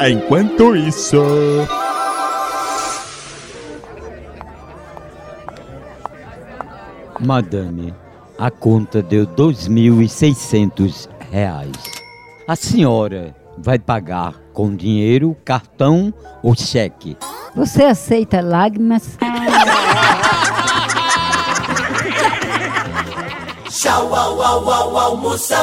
Enquanto isso. Madame, a conta deu 2.600 reais. A senhora vai pagar com dinheiro, cartão ou cheque? Você aceita lágrimas? Tchau, au, au, au, almoção.